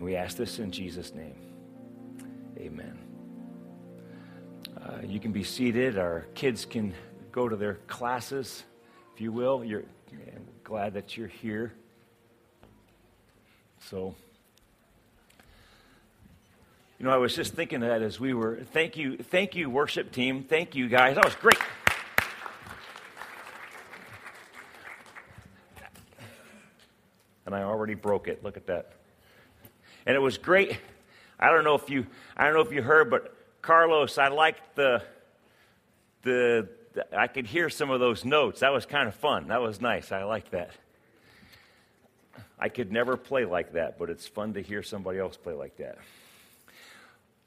And we ask this in Jesus' name. Amen. Uh, you can be seated. Our kids can go to their classes, if you will. You're glad that you're here. So, you know, I was just thinking that as we were. Thank you, thank you, worship team. Thank you, guys. That was great. And I already broke it. Look at that. And it was great. I don't know if you, I don't know if you heard, but Carlos, I liked the, the, the I could hear some of those notes. That was kind of fun. That was nice. I liked that. I could never play like that, but it's fun to hear somebody else play like that.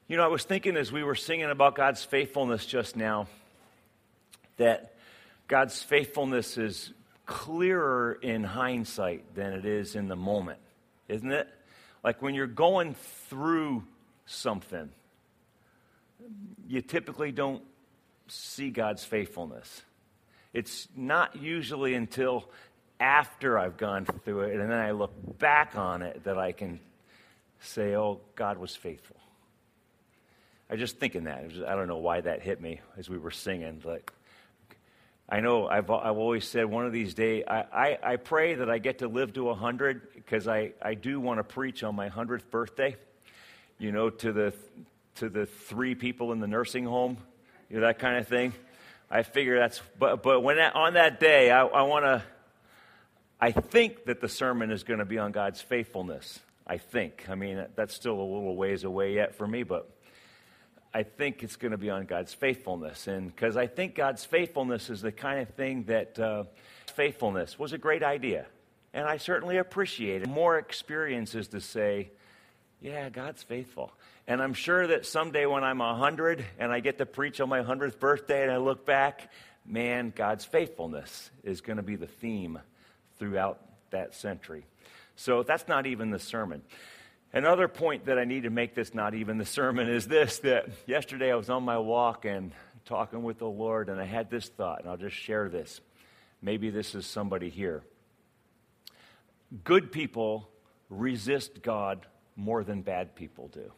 You know, I was thinking as we were singing about God's faithfulness just now that God's faithfulness is clearer in hindsight than it is in the moment, isn't it? Like when you're going through something, you typically don't see God's faithfulness. It's not usually until after I've gone through it and then I look back on it that I can say, oh, God was faithful. I just thinking that. I don't know why that hit me as we were singing. Like, I know I've, I've always said one of these days, I, I, I pray that I get to live to 100 because I, I do want to preach on my 100th birthday, you know, to the, to the three people in the nursing home, you know, that kind of thing. I figure that's, but, but when that, on that day, I, I want to, I think that the sermon is going to be on God's faithfulness. I think. I mean, that's still a little ways away yet for me, but I think it's going to be on God's faithfulness. And because I think God's faithfulness is the kind of thing that uh, faithfulness was a great idea. And I certainly appreciate it. More experiences to say, yeah, God's faithful. And I'm sure that someday when I'm 100 and I get to preach on my 100th birthday and I look back, man, God's faithfulness is going to be the theme throughout that century. So that's not even the sermon. Another point that I need to make this not even the sermon is this that yesterday I was on my walk and talking with the Lord, and I had this thought, and I'll just share this. Maybe this is somebody here. Good people resist God more than bad people do.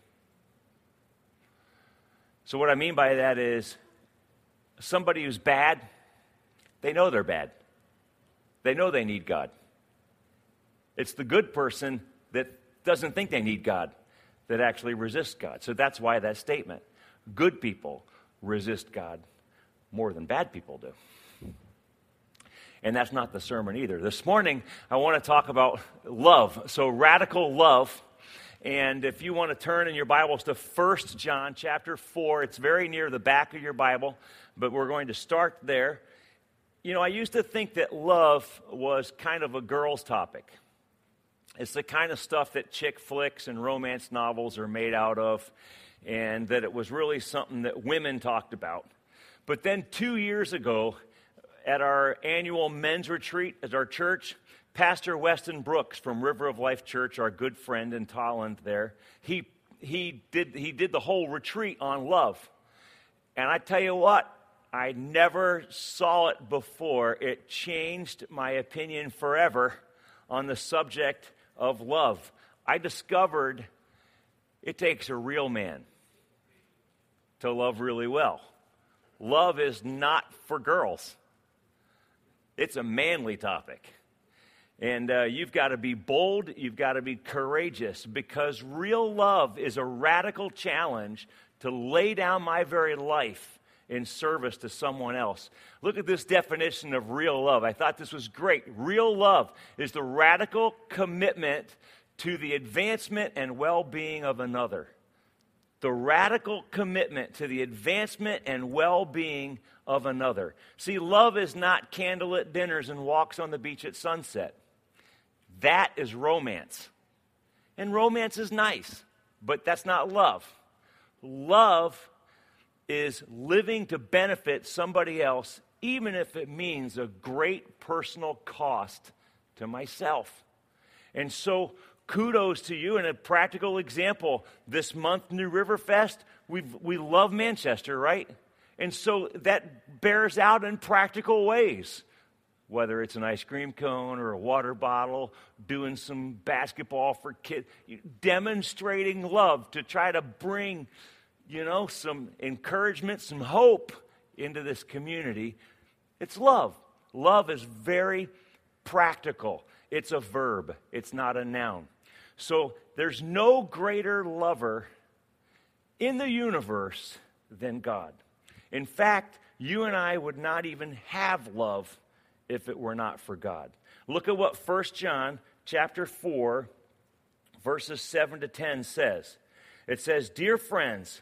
So, what I mean by that is somebody who's bad, they know they're bad. They know they need God. It's the good person that doesn't think they need God that actually resists God. So that's why that statement. Good people resist God more than bad people do. And that's not the sermon either. This morning, I want to talk about love. So, radical love. And if you want to turn in your Bibles to 1 John chapter 4, it's very near the back of your Bible, but we're going to start there. You know, I used to think that love was kind of a girl's topic. It's the kind of stuff that chick flicks and romance novels are made out of, and that it was really something that women talked about. But then two years ago, at our annual men's retreat at our church, Pastor Weston Brooks from River of Life Church, our good friend in Tolland there, he, he, did, he did the whole retreat on love. And I tell you what, I never saw it before. It changed my opinion forever on the subject of love. I discovered it takes a real man to love really well. Love is not for girls, it's a manly topic. And uh, you've got to be bold, you've got to be courageous, because real love is a radical challenge to lay down my very life in service to someone else. Look at this definition of real love. I thought this was great. Real love is the radical commitment to the advancement and well being of another. The radical commitment to the advancement and well being of another. See, love is not candlelit dinners and walks on the beach at sunset. That is romance. And romance is nice, but that's not love. Love is living to benefit somebody else, even if it means a great personal cost to myself. And so, kudos to you. And a practical example this month, New River Fest, we we love Manchester, right? And so that bears out in practical ways. whether it's an ice cream cone or a water bottle, doing some basketball for kids, demonstrating love to try to bring, you know, some encouragement, some hope into this community. It's love. Love is very practical. It's a verb, it's not a noun. So there's no greater lover in the universe than God. In fact, you and I would not even have love if it were not for God. Look at what 1 John chapter 4 verses 7 to 10 says. It says, "Dear friends,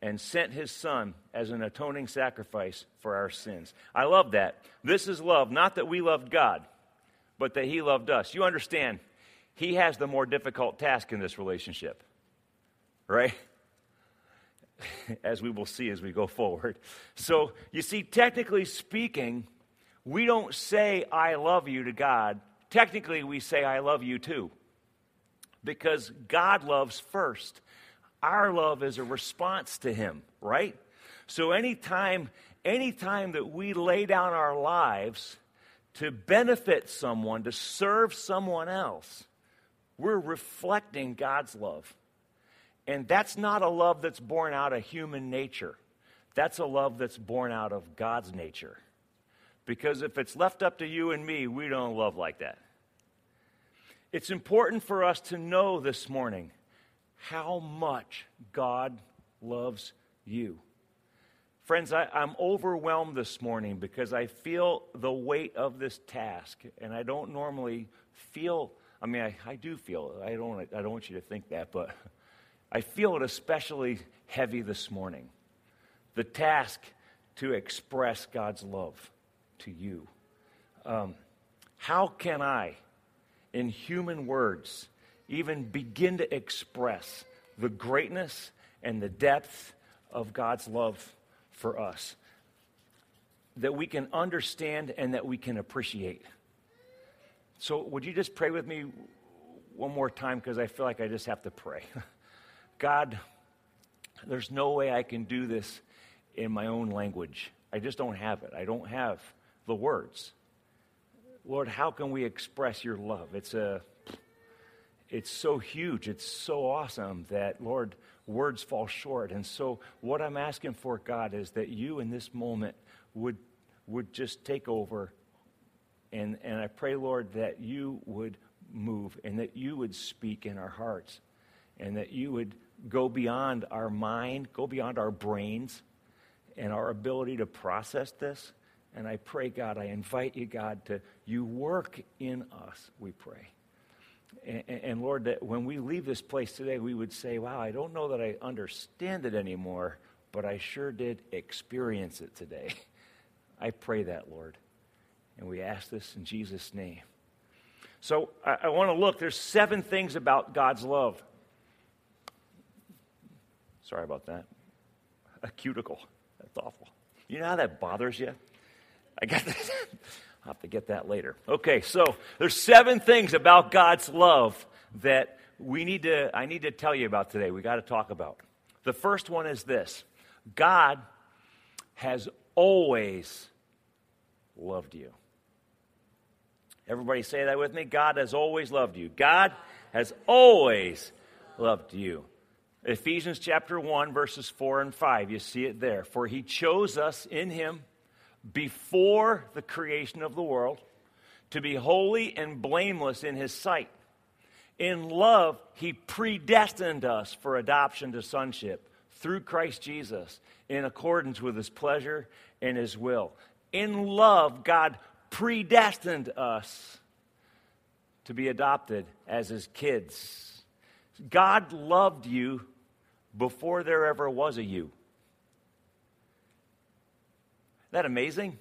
and sent his son as an atoning sacrifice for our sins. I love that. This is love, not that we loved God, but that he loved us. You understand, he has the more difficult task in this relationship, right? As we will see as we go forward. So, you see, technically speaking, we don't say, I love you to God. Technically, we say, I love you too. Because God loves first. Our love is a response to Him, right? So anytime, anytime that we lay down our lives to benefit someone, to serve someone else, we're reflecting God's love. And that's not a love that's born out of human nature. That's a love that's born out of God's nature. Because if it's left up to you and me, we don't love like that. It's important for us to know this morning how much God loves you. Friends, I, am overwhelmed this morning because I feel the weight of this task, and I don't normally feel. I mean, I, I do feel it. I don't. I don't want you to think that, but I feel it especially heavy this morning. The task to express God's love to you. Um, how can I, in human words, even begin to express the greatness and the depth of God's love for us? That we can understand and that we can appreciate. So, would you just pray with me one more time? Because I feel like I just have to pray. God, there's no way I can do this in my own language. I just don't have it. I don't have the words. Lord, how can we express your love? It's a it's so huge, it's so awesome that Lord, words fall short. And so what I'm asking for, God, is that you in this moment would would just take over and and I pray, Lord, that you would move and that you would speak in our hearts and that you would go beyond our mind, go beyond our brains and our ability to process this and I pray, God, I invite you, God, to you work in us, we pray. And, and, Lord, that when we leave this place today, we would say, wow, I don't know that I understand it anymore, but I sure did experience it today. I pray that, Lord. And we ask this in Jesus' name. So I, I want to look. There's seven things about God's love. Sorry about that. A cuticle. That's awful. You know how that bothers you? I got this. I'll have to get that later. Okay, so there's seven things about God's love that we need to I need to tell you about today. We got to talk about. The first one is this. God has always loved you. Everybody say that with me. God has always loved you. God has always loved you. Ephesians chapter 1 verses 4 and 5. You see it there. For he chose us in him before the creation of the world to be holy and blameless in his sight. In love, he predestined us for adoption to sonship through Christ Jesus in accordance with his pleasure and his will. In love, God predestined us to be adopted as his kids. God loved you before there ever was a you that amazing?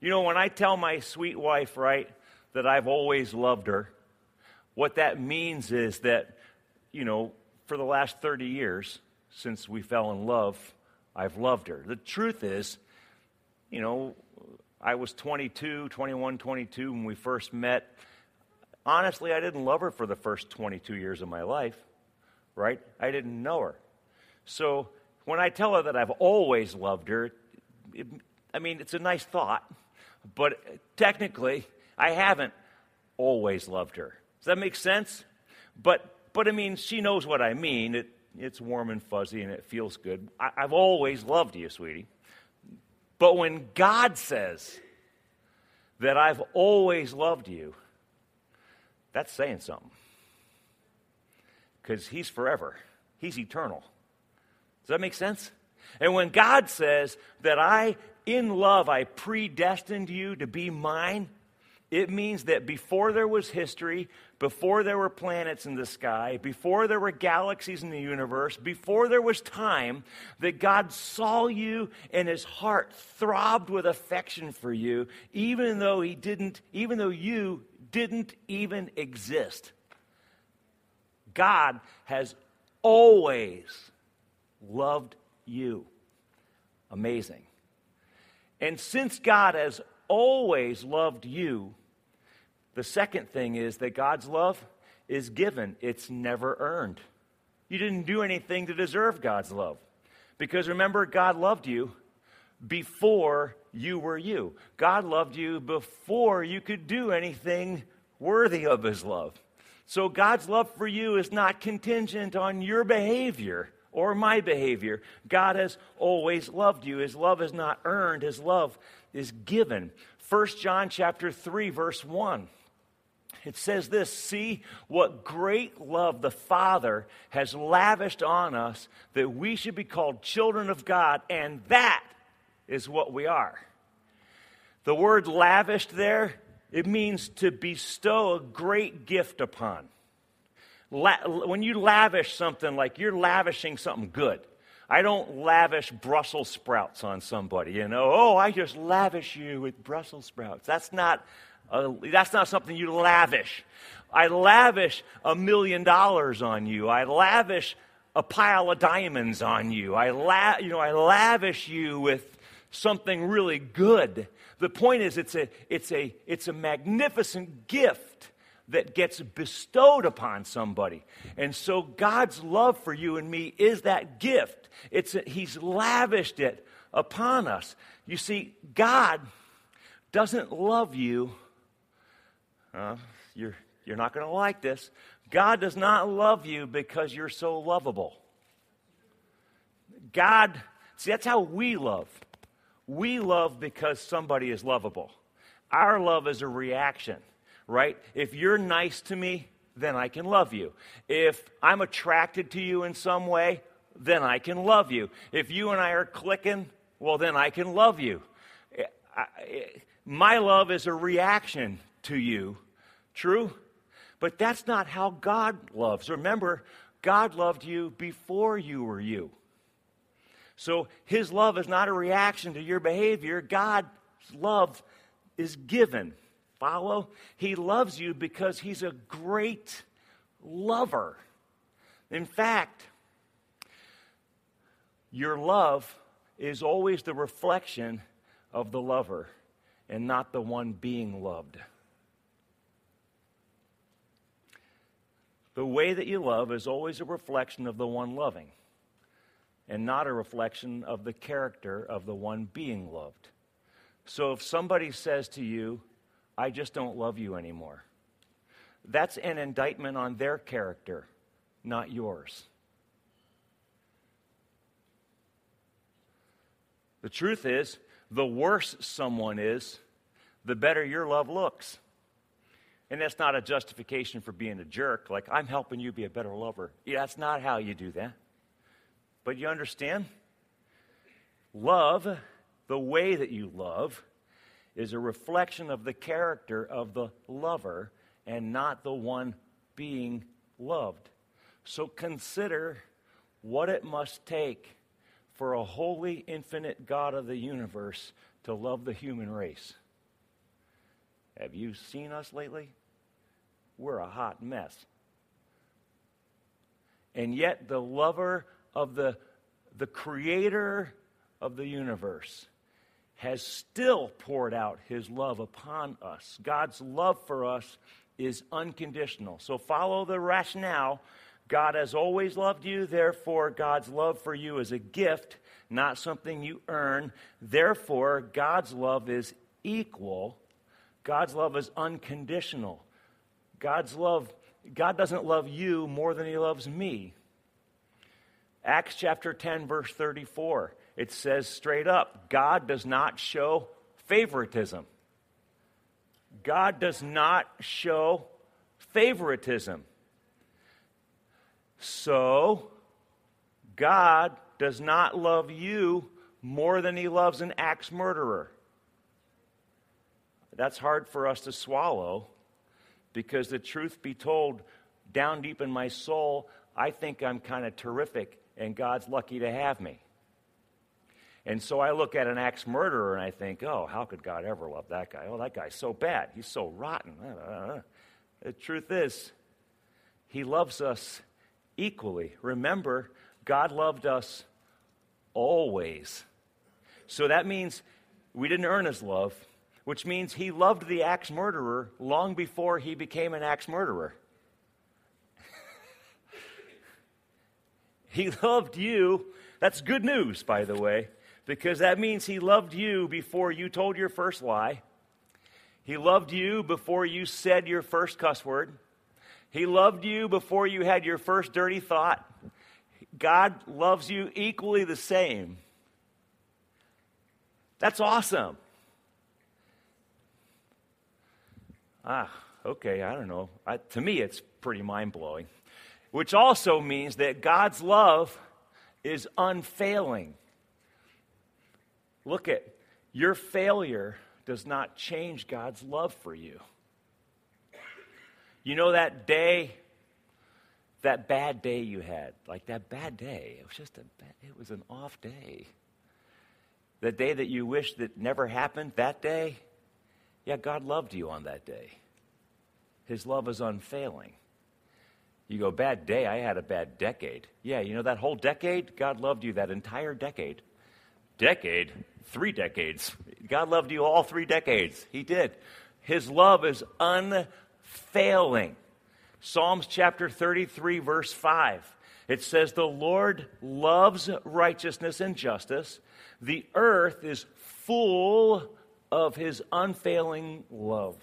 You know, when I tell my sweet wife, right, that I've always loved her, what that means is that, you know, for the last 30 years since we fell in love, I've loved her. The truth is, you know, I was 22, 21, 22 when we first met. Honestly, I didn't love her for the first 22 years of my life, right? I didn't know her. So when I tell her that I've always loved her, it, I mean, it's a nice thought, but technically, I haven't always loved her. Does that make sense? But, but I mean, she knows what I mean. It, it's warm and fuzzy and it feels good. I, I've always loved you, sweetie. But when God says that I've always loved you, that's saying something. Because He's forever, He's eternal. Does that make sense? And when God says that I, in love, I predestined you to be mine, it means that before there was history, before there were planets in the sky, before there were galaxies in the universe, before there was time, that God saw you and his heart throbbed with affection for you, even though he didn't, even though you didn't even exist. God has always loved you. Amazing. And since God has always loved you, the second thing is that God's love is given, it's never earned. You didn't do anything to deserve God's love. Because remember, God loved you before you were you. God loved you before you could do anything worthy of His love. So God's love for you is not contingent on your behavior or my behavior. God has always loved you. His love is not earned, His love is given. 1 John chapter 3 verse 1 it says this See what great love the Father has lavished on us that we should be called children of God, and that is what we are. The word lavished there, it means to bestow a great gift upon. La- when you lavish something like you're lavishing something good, I don't lavish Brussels sprouts on somebody, you know. Oh, I just lavish you with Brussels sprouts. That's not uh, that's not something you lavish. I lavish a million dollars on you. I lavish a pile of diamonds on you. I, la- you know, I lavish you with something really good. The point is, it's a, it's a, it's a magnificent gift that gets bestowed upon somebody. And so God's love for you and me is that gift. It's he's lavished it upon us. You see, God doesn't love you uh, you're, you're not going to like this. God does not love you because you're so lovable. God, see, that's how we love. We love because somebody is lovable. Our love is a reaction, right? If you're nice to me, then I can love you. If I'm attracted to you in some way, then I can love you. If you and I are clicking, well, then I can love you. Eh, eh, my love is a reaction to you. True? But that's not how God loves. Remember, God loved you before you were you. So his love is not a reaction to your behavior. God's love is given. Follow? He loves you because he's a great lover. In fact, your love is always the reflection of the lover and not the one being loved. The way that you love is always a reflection of the one loving and not a reflection of the character of the one being loved. So if somebody says to you, I just don't love you anymore, that's an indictment on their character, not yours. The truth is, the worse someone is, the better your love looks. And that's not a justification for being a jerk, like, I'm helping you be a better lover. Yeah, that's not how you do that. But you understand? Love, the way that you love, is a reflection of the character of the lover and not the one being loved. So consider what it must take for a holy, infinite God of the universe to love the human race. Have you seen us lately? We're a hot mess. And yet, the lover of the, the creator of the universe has still poured out his love upon us. God's love for us is unconditional. So follow the rationale. God has always loved you, therefore, God's love for you is a gift, not something you earn. Therefore, God's love is equal. God's love is unconditional. God's love, God doesn't love you more than he loves me. Acts chapter 10, verse 34, it says straight up God does not show favoritism. God does not show favoritism. So, God does not love you more than he loves an axe murderer. That's hard for us to swallow because the truth be told, down deep in my soul, I think I'm kind of terrific and God's lucky to have me. And so I look at an axe murderer and I think, oh, how could God ever love that guy? Oh, that guy's so bad. He's so rotten. Uh, uh, uh. The truth is, he loves us equally. Remember, God loved us always. So that means we didn't earn his love, which means he loved the axe murderer long before he became an axe murderer. he loved you. That's good news, by the way because that means He loved you before you told your first lie. He loved you before you said your first cuss word. He loved you before you had your first dirty thought. God loves you equally the same. That's awesome. Ah, okay, I don't know. I, to me, it's pretty mind blowing. Which also means that God's love is unfailing. Look at your failure does not change God's love for you. You know that day, that bad day you had, like that bad day, it was just a bad, it was an off day. The day that you wish that never happened, that day, yeah, God loved you on that day. His love is unfailing. You go, bad day, I had a bad decade. Yeah, you know that whole decade, God loved you that entire decade. Decade? three decades. God loved you all three decades. He did. His love is unfailing. Psalms chapter 33, verse 5. It says, The Lord loves righteousness and justice. The earth is full of his unfailing love.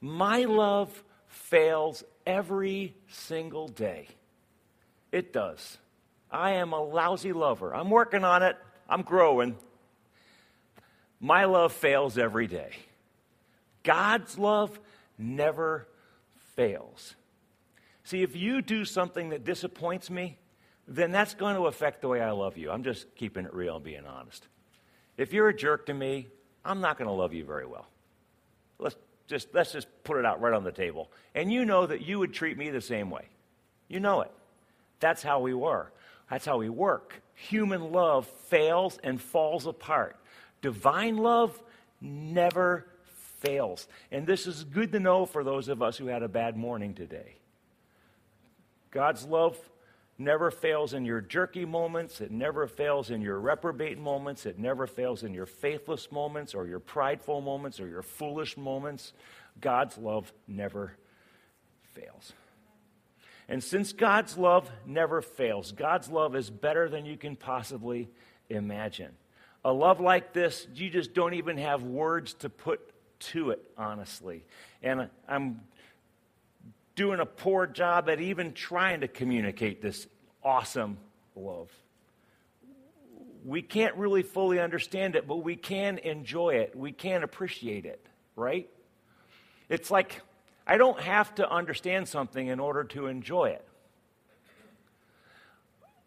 My love fails every single day. It does. I am a lousy lover. I'm working on it. I'm growing. My love fails every day. God's love never fails. See, if you do something that disappoints me, then that's going to affect the way I love you. I'm just keeping it real and being honest. If you're a jerk to me, I'm not going to love you very well. Let's just, let's just put it out right on the table. And you know that you would treat me the same way. You know it. That's how we were. That's how we work. Human love fails and falls apart. Divine love never fails. And this is good to know for those of us who had a bad morning today. God's love never fails in your jerky moments. It never fails in your reprobate moments. It never fails in your faithless moments or your prideful moments or your foolish moments. God's love never fails. And since God's love never fails, God's love is better than you can possibly imagine. A love like this, you just don't even have words to put to it, honestly. And I'm doing a poor job at even trying to communicate this awesome love. We can't really fully understand it, but we can enjoy it. We can appreciate it, right? It's like I don't have to understand something in order to enjoy it.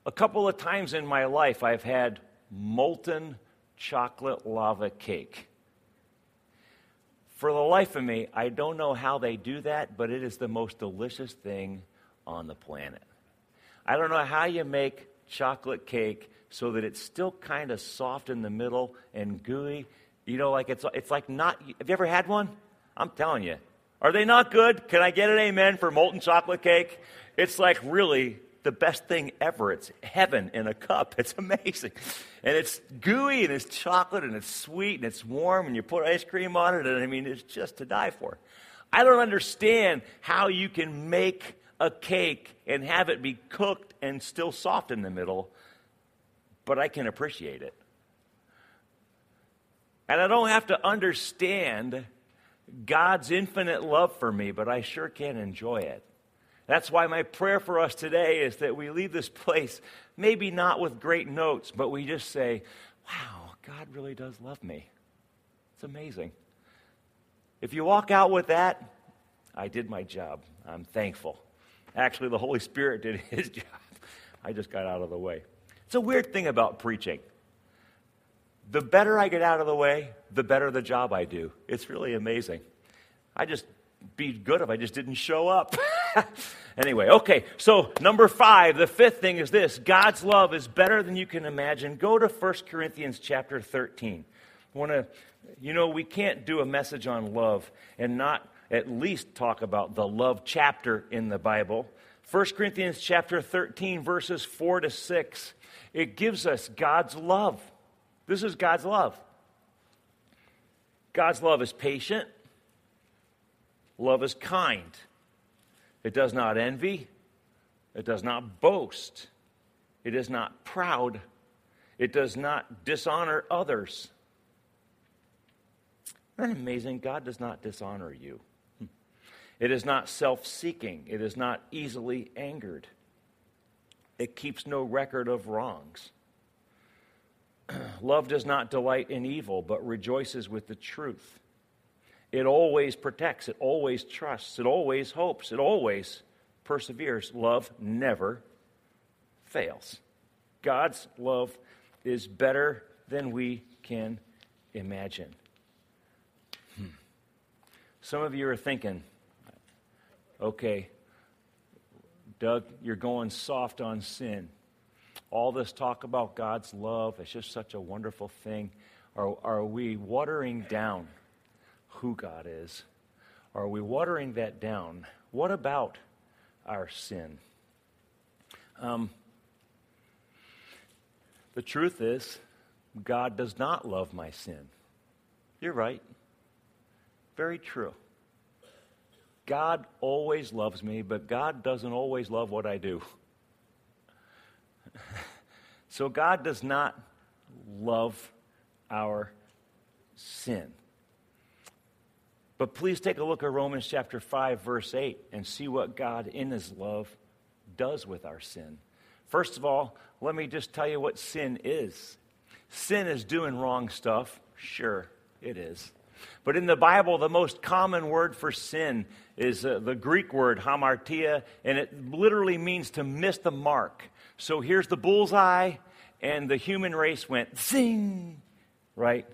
A couple of times in my life, I've had molten chocolate lava cake. For the life of me, I don't know how they do that, but it is the most delicious thing on the planet. I don't know how you make chocolate cake so that it's still kind of soft in the middle and gooey. You know, like it's, it's like not. Have you ever had one? I'm telling you. Are they not good? Can I get an amen for molten chocolate cake? It's like really the best thing ever. It's heaven in a cup. It's amazing. And it's gooey and it's chocolate and it's sweet and it's warm and you put ice cream on it. And I mean, it's just to die for. I don't understand how you can make a cake and have it be cooked and still soft in the middle, but I can appreciate it. And I don't have to understand God's infinite love for me, but I sure can't enjoy it. That's why my prayer for us today is that we leave this place, maybe not with great notes, but we just say, wow, God really does love me. It's amazing. If you walk out with that, I did my job. I'm thankful. Actually, the Holy Spirit did his job. I just got out of the way. It's a weird thing about preaching. The better I get out of the way, the better the job I do. It's really amazing. I just be good if I just didn't show up. anyway, okay, so number five, the fifth thing is this God's love is better than you can imagine. Go to 1 Corinthians chapter 13. I want to, you know, we can't do a message on love and not at least talk about the love chapter in the Bible. 1 Corinthians chapter 13, verses 4 to 6. It gives us God's love. This is God's love. God's love is patient. Love is kind. It does not envy. It does not boast. It is not proud. It does not dishonor others. Isn't that amazing? God does not dishonor you. It is not self seeking. It is not easily angered. It keeps no record of wrongs. Love does not delight in evil, but rejoices with the truth. It always protects, it always trusts, it always hopes, it always perseveres. Love never fails. God's love is better than we can imagine. Hmm. Some of you are thinking, okay, Doug, you're going soft on sin. All this talk about God's love, it's just such a wonderful thing. Are, are we watering down who God is? Are we watering that down? What about our sin? Um, the truth is, God does not love my sin. You're right. Very true. God always loves me, but God doesn't always love what I do. so God does not love our sin. But please take a look at Romans chapter 5, verse 8, and see what God in his love does with our sin. First of all, let me just tell you what sin is. Sin is doing wrong stuff. Sure, it is. But in the Bible, the most common word for sin is uh, the Greek word hamartia, and it literally means to miss the mark. So here's the bullseye, and the human race went zing, right?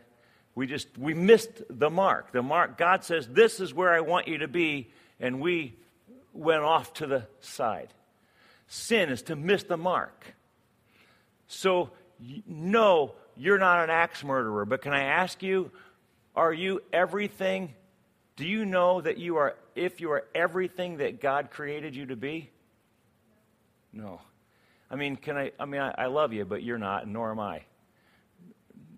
We just, we missed the mark. The mark, God says, this is where I want you to be, and we went off to the side. Sin is to miss the mark. So, no, you're not an axe murderer, but can I ask you, are you everything? Do you know that you are, if you are everything that God created you to be? No. I mean, can I, I mean, I, I love you, but you're not, nor am I.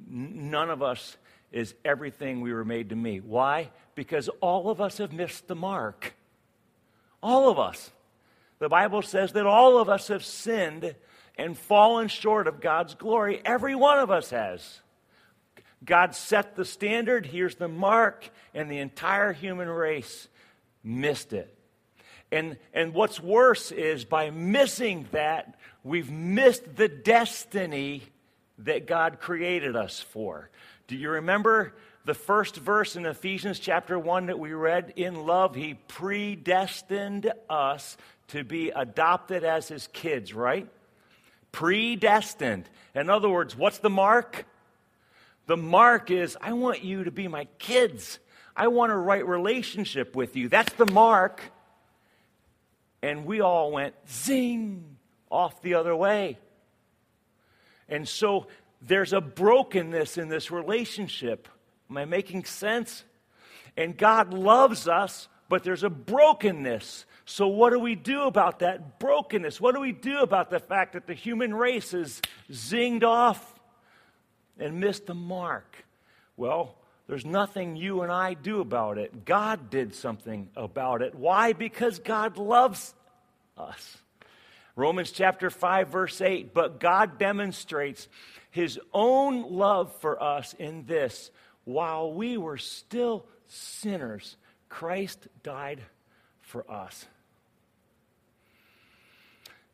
None of us is everything we were made to be. Why? Because all of us have missed the mark. All of us. The Bible says that all of us have sinned and fallen short of God's glory. Every one of us has. God set the standard, here's the mark, and the entire human race missed it. And, and what's worse is by missing that, we've missed the destiny that God created us for. Do you remember the first verse in Ephesians chapter 1 that we read? In love, he predestined us to be adopted as his kids, right? Predestined. In other words, what's the mark? The mark is, I want you to be my kids. I want a right relationship with you. That's the mark. And we all went zing off the other way. And so there's a brokenness in this relationship. Am I making sense? And God loves us, but there's a brokenness. So, what do we do about that brokenness? What do we do about the fact that the human race is zinged off and missed the mark? Well, there's nothing you and I do about it. God did something about it. Why? Because God loves us. Romans chapter 5, verse 8. But God demonstrates his own love for us in this while we were still sinners, Christ died for us.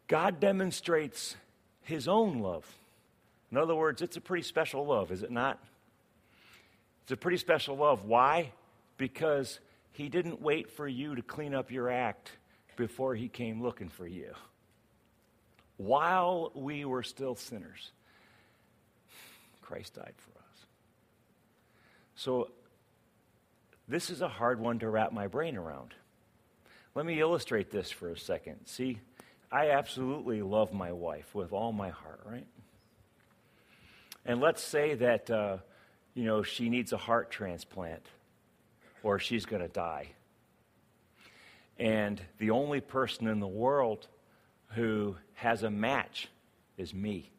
God demonstrates his own love. In other words, it's a pretty special love, is it not? It's a pretty special love. Why? Because he didn't wait for you to clean up your act before he came looking for you. While we were still sinners, Christ died for us. So, this is a hard one to wrap my brain around. Let me illustrate this for a second. See, I absolutely love my wife with all my heart, right? And let's say that, uh, you know, she needs a heart transplant or she's going to die. And the only person in the world who has a match is me.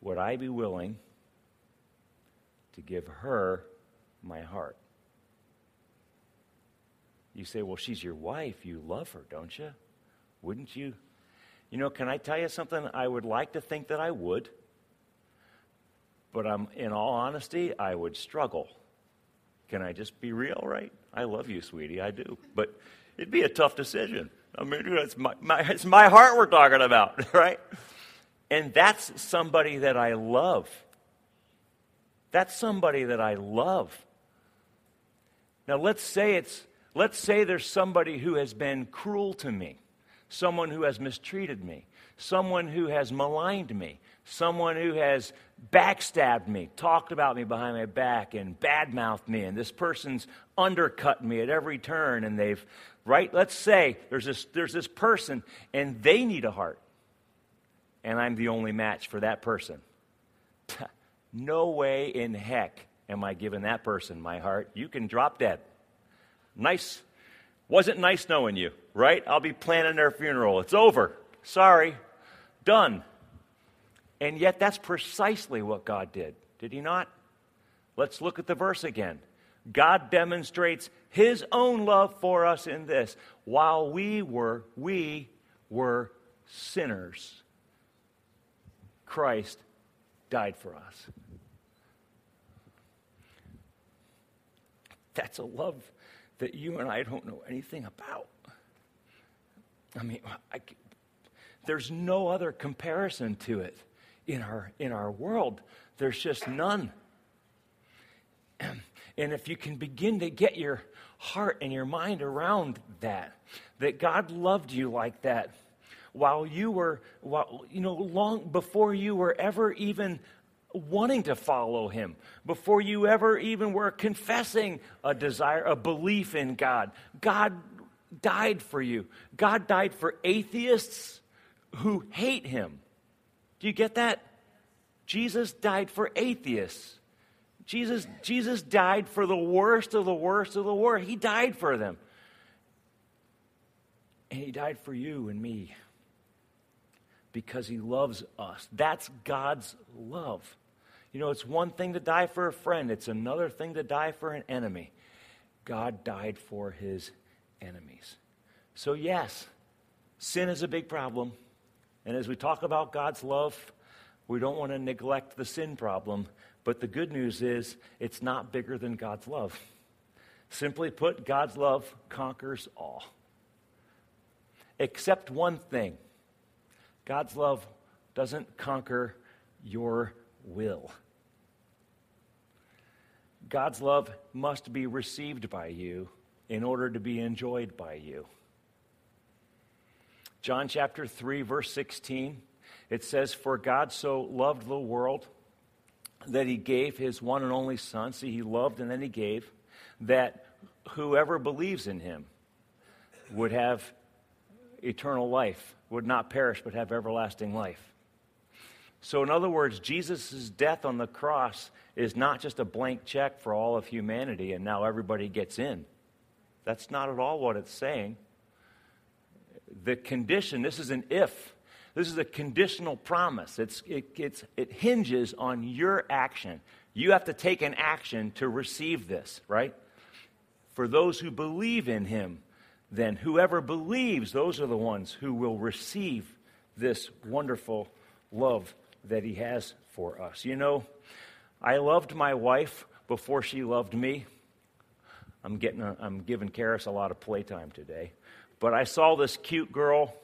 Would I be willing to give her my heart? You say, well, she's your wife. You love her, don't you? Wouldn't you? You know, can I tell you something? I would like to think that I would, but I'm, in all honesty, I would struggle. Can I just be real, right? I love you, sweetie, I do. But it'd be a tough decision. I mean, it's my, my, it's my heart we're talking about, right? And that's somebody that I love. That's somebody that I love. Now, let's say it's Let's say there's somebody who has been cruel to me, someone who has mistreated me, someone who has maligned me, someone who has backstabbed me, talked about me behind my back, and badmouthed me, and this person's undercut me at every turn, and they've, right? Let's say there's this, there's this person, and they need a heart, and I'm the only match for that person. no way in heck am I giving that person my heart. You can drop dead. Nice. Wasn't nice knowing you, right? I'll be planning their funeral. It's over. Sorry. Done. And yet, that's precisely what God did. Did He not? Let's look at the verse again. God demonstrates His own love for us in this. While we were, we were sinners, Christ died for us. That's a love that you and I don't know anything about. I mean, I, there's no other comparison to it in our, in our world. There's just none. And if you can begin to get your heart and your mind around that, that God loved you like that while you were, while, you know, long before you were ever even wanting to follow him, before you ever even were confessing a desire, a belief in God. God died for you. God died for atheists who hate him. Do you get that? Jesus died for atheists. Jesus, Jesus died for the worst of the worst of the worst. He died for them. And he died for you and me because he loves us. That's God's love. You know, it's one thing to die for a friend, it's another thing to die for an enemy. God died for his enemies. So, yes, sin is a big problem. And as we talk about God's love, we don't want to neglect the sin problem. But the good news is it's not bigger than God's love. Simply put, God's love conquers all. Except one thing God's love doesn't conquer your will. God's love must be received by you in order to be enjoyed by you. John chapter 3, verse 16, it says, For God so loved the world that he gave his one and only Son. See, he loved and then he gave, that whoever believes in him would have eternal life, would not perish, but have everlasting life. So, in other words, Jesus' death on the cross is not just a blank check for all of humanity and now everybody gets in. That's not at all what it's saying. The condition, this is an if. This is a conditional promise. It's, it, it's, it hinges on your action. You have to take an action to receive this, right? For those who believe in him, then whoever believes, those are the ones who will receive this wonderful love that he has for us. You know, I loved my wife before she loved me. I'm getting a, I'm giving Karis a lot of playtime today. But I saw this cute girl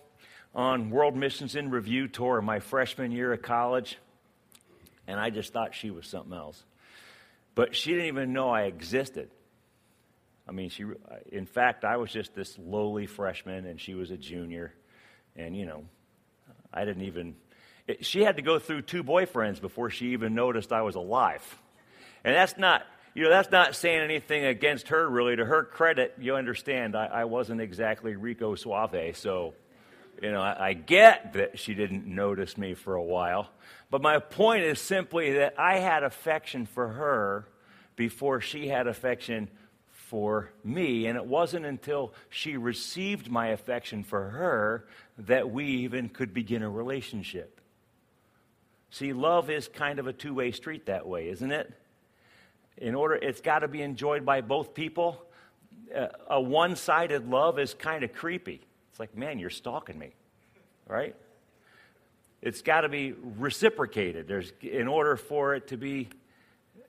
on World Missions in Review tour my freshman year of college, and I just thought she was something else. But she didn't even know I existed. I mean, she, in fact, I was just this lowly freshman, and she was a junior. And, you know, I didn't even, it, she had to go through two boyfriends before she even noticed I was alive. And that's not, you know, that's not saying anything against her, really. To her credit, you understand, I, I wasn't exactly Rico Suave. So, you know, I, I get that she didn't notice me for a while. But my point is simply that I had affection for her before she had affection for me. And it wasn't until she received my affection for her that we even could begin a relationship. See, love is kind of a two way street that way, isn't it? In order, it's got to be enjoyed by both people. Uh, a one sided love is kind of creepy. It's like, man, you're stalking me, right? It's got to be reciprocated. There's, in order for it to be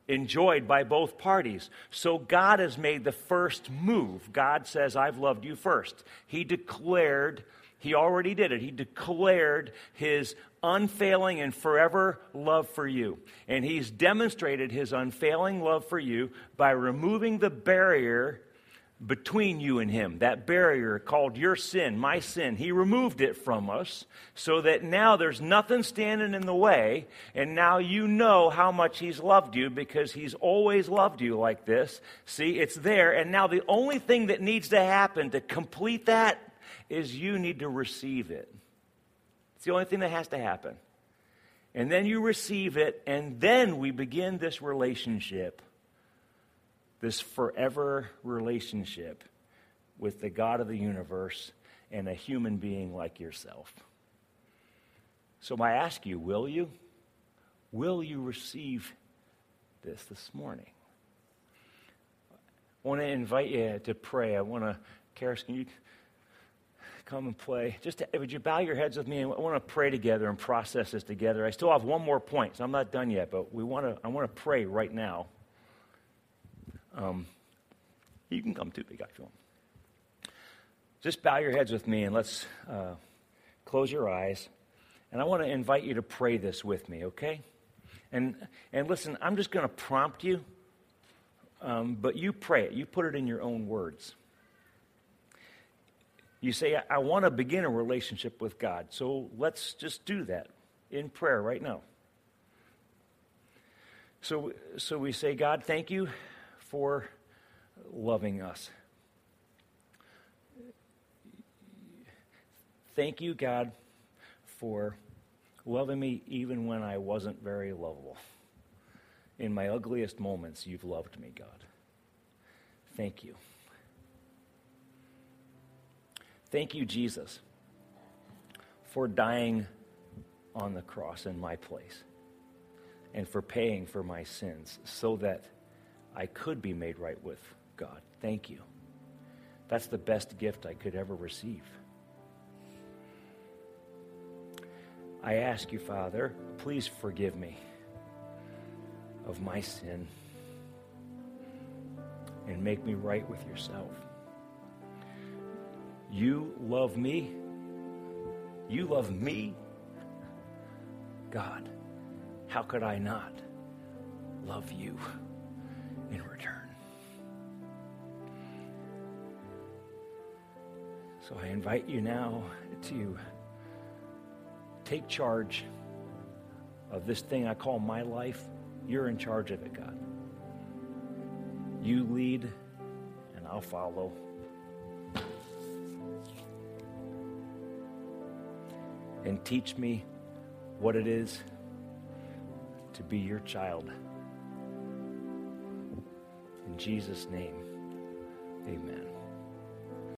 enjoyed by both parties. So God has made the first move. God says, I've loved you first. He declared, He already did it. He declared His unfailing and forever love for you. And He's demonstrated His unfailing love for you by removing the barrier between you and him, that barrier called your sin, my sin. He removed it from us so that now there's nothing standing in the way, and now you know how much he's loved you because he's always loved you like this. See, it's there, and now the only thing that needs to happen to complete that is you need to receive it. It's the only thing that has to happen. And then you receive it, and then we begin this relationship this forever relationship with the God of the universe and a human being like yourself. So I ask you, will you? Will you receive this this morning? I want to invite you to pray. I want to, Karis, can you come and play? Just to, would you bow your heads with me? I want to pray together and process this together. I still have one more point, so I'm not done yet, but we want to, I want to pray right now. Um, you can come too, big if you want. Just bow your heads with me and let's uh, close your eyes. And I want to invite you to pray this with me, okay? And, and listen, I'm just going to prompt you, um, but you pray it. You put it in your own words. You say, I, I want to begin a relationship with God. So let's just do that in prayer right now. So, so we say, God, thank you for loving us. Thank you, God, for loving me even when I wasn't very lovable. In my ugliest moments, you've loved me, God. Thank you. Thank you, Jesus, for dying on the cross in my place and for paying for my sins so that I could be made right with God. Thank you. That's the best gift I could ever receive. I ask you, Father, please forgive me of my sin and make me right with yourself. You love me. You love me. God, how could I not love you? in return. So I invite you now to take charge of this thing I call my life. You're in charge of it, God. You lead, and I'll follow. and teach me what it is to be your child. In Jesus' name, amen.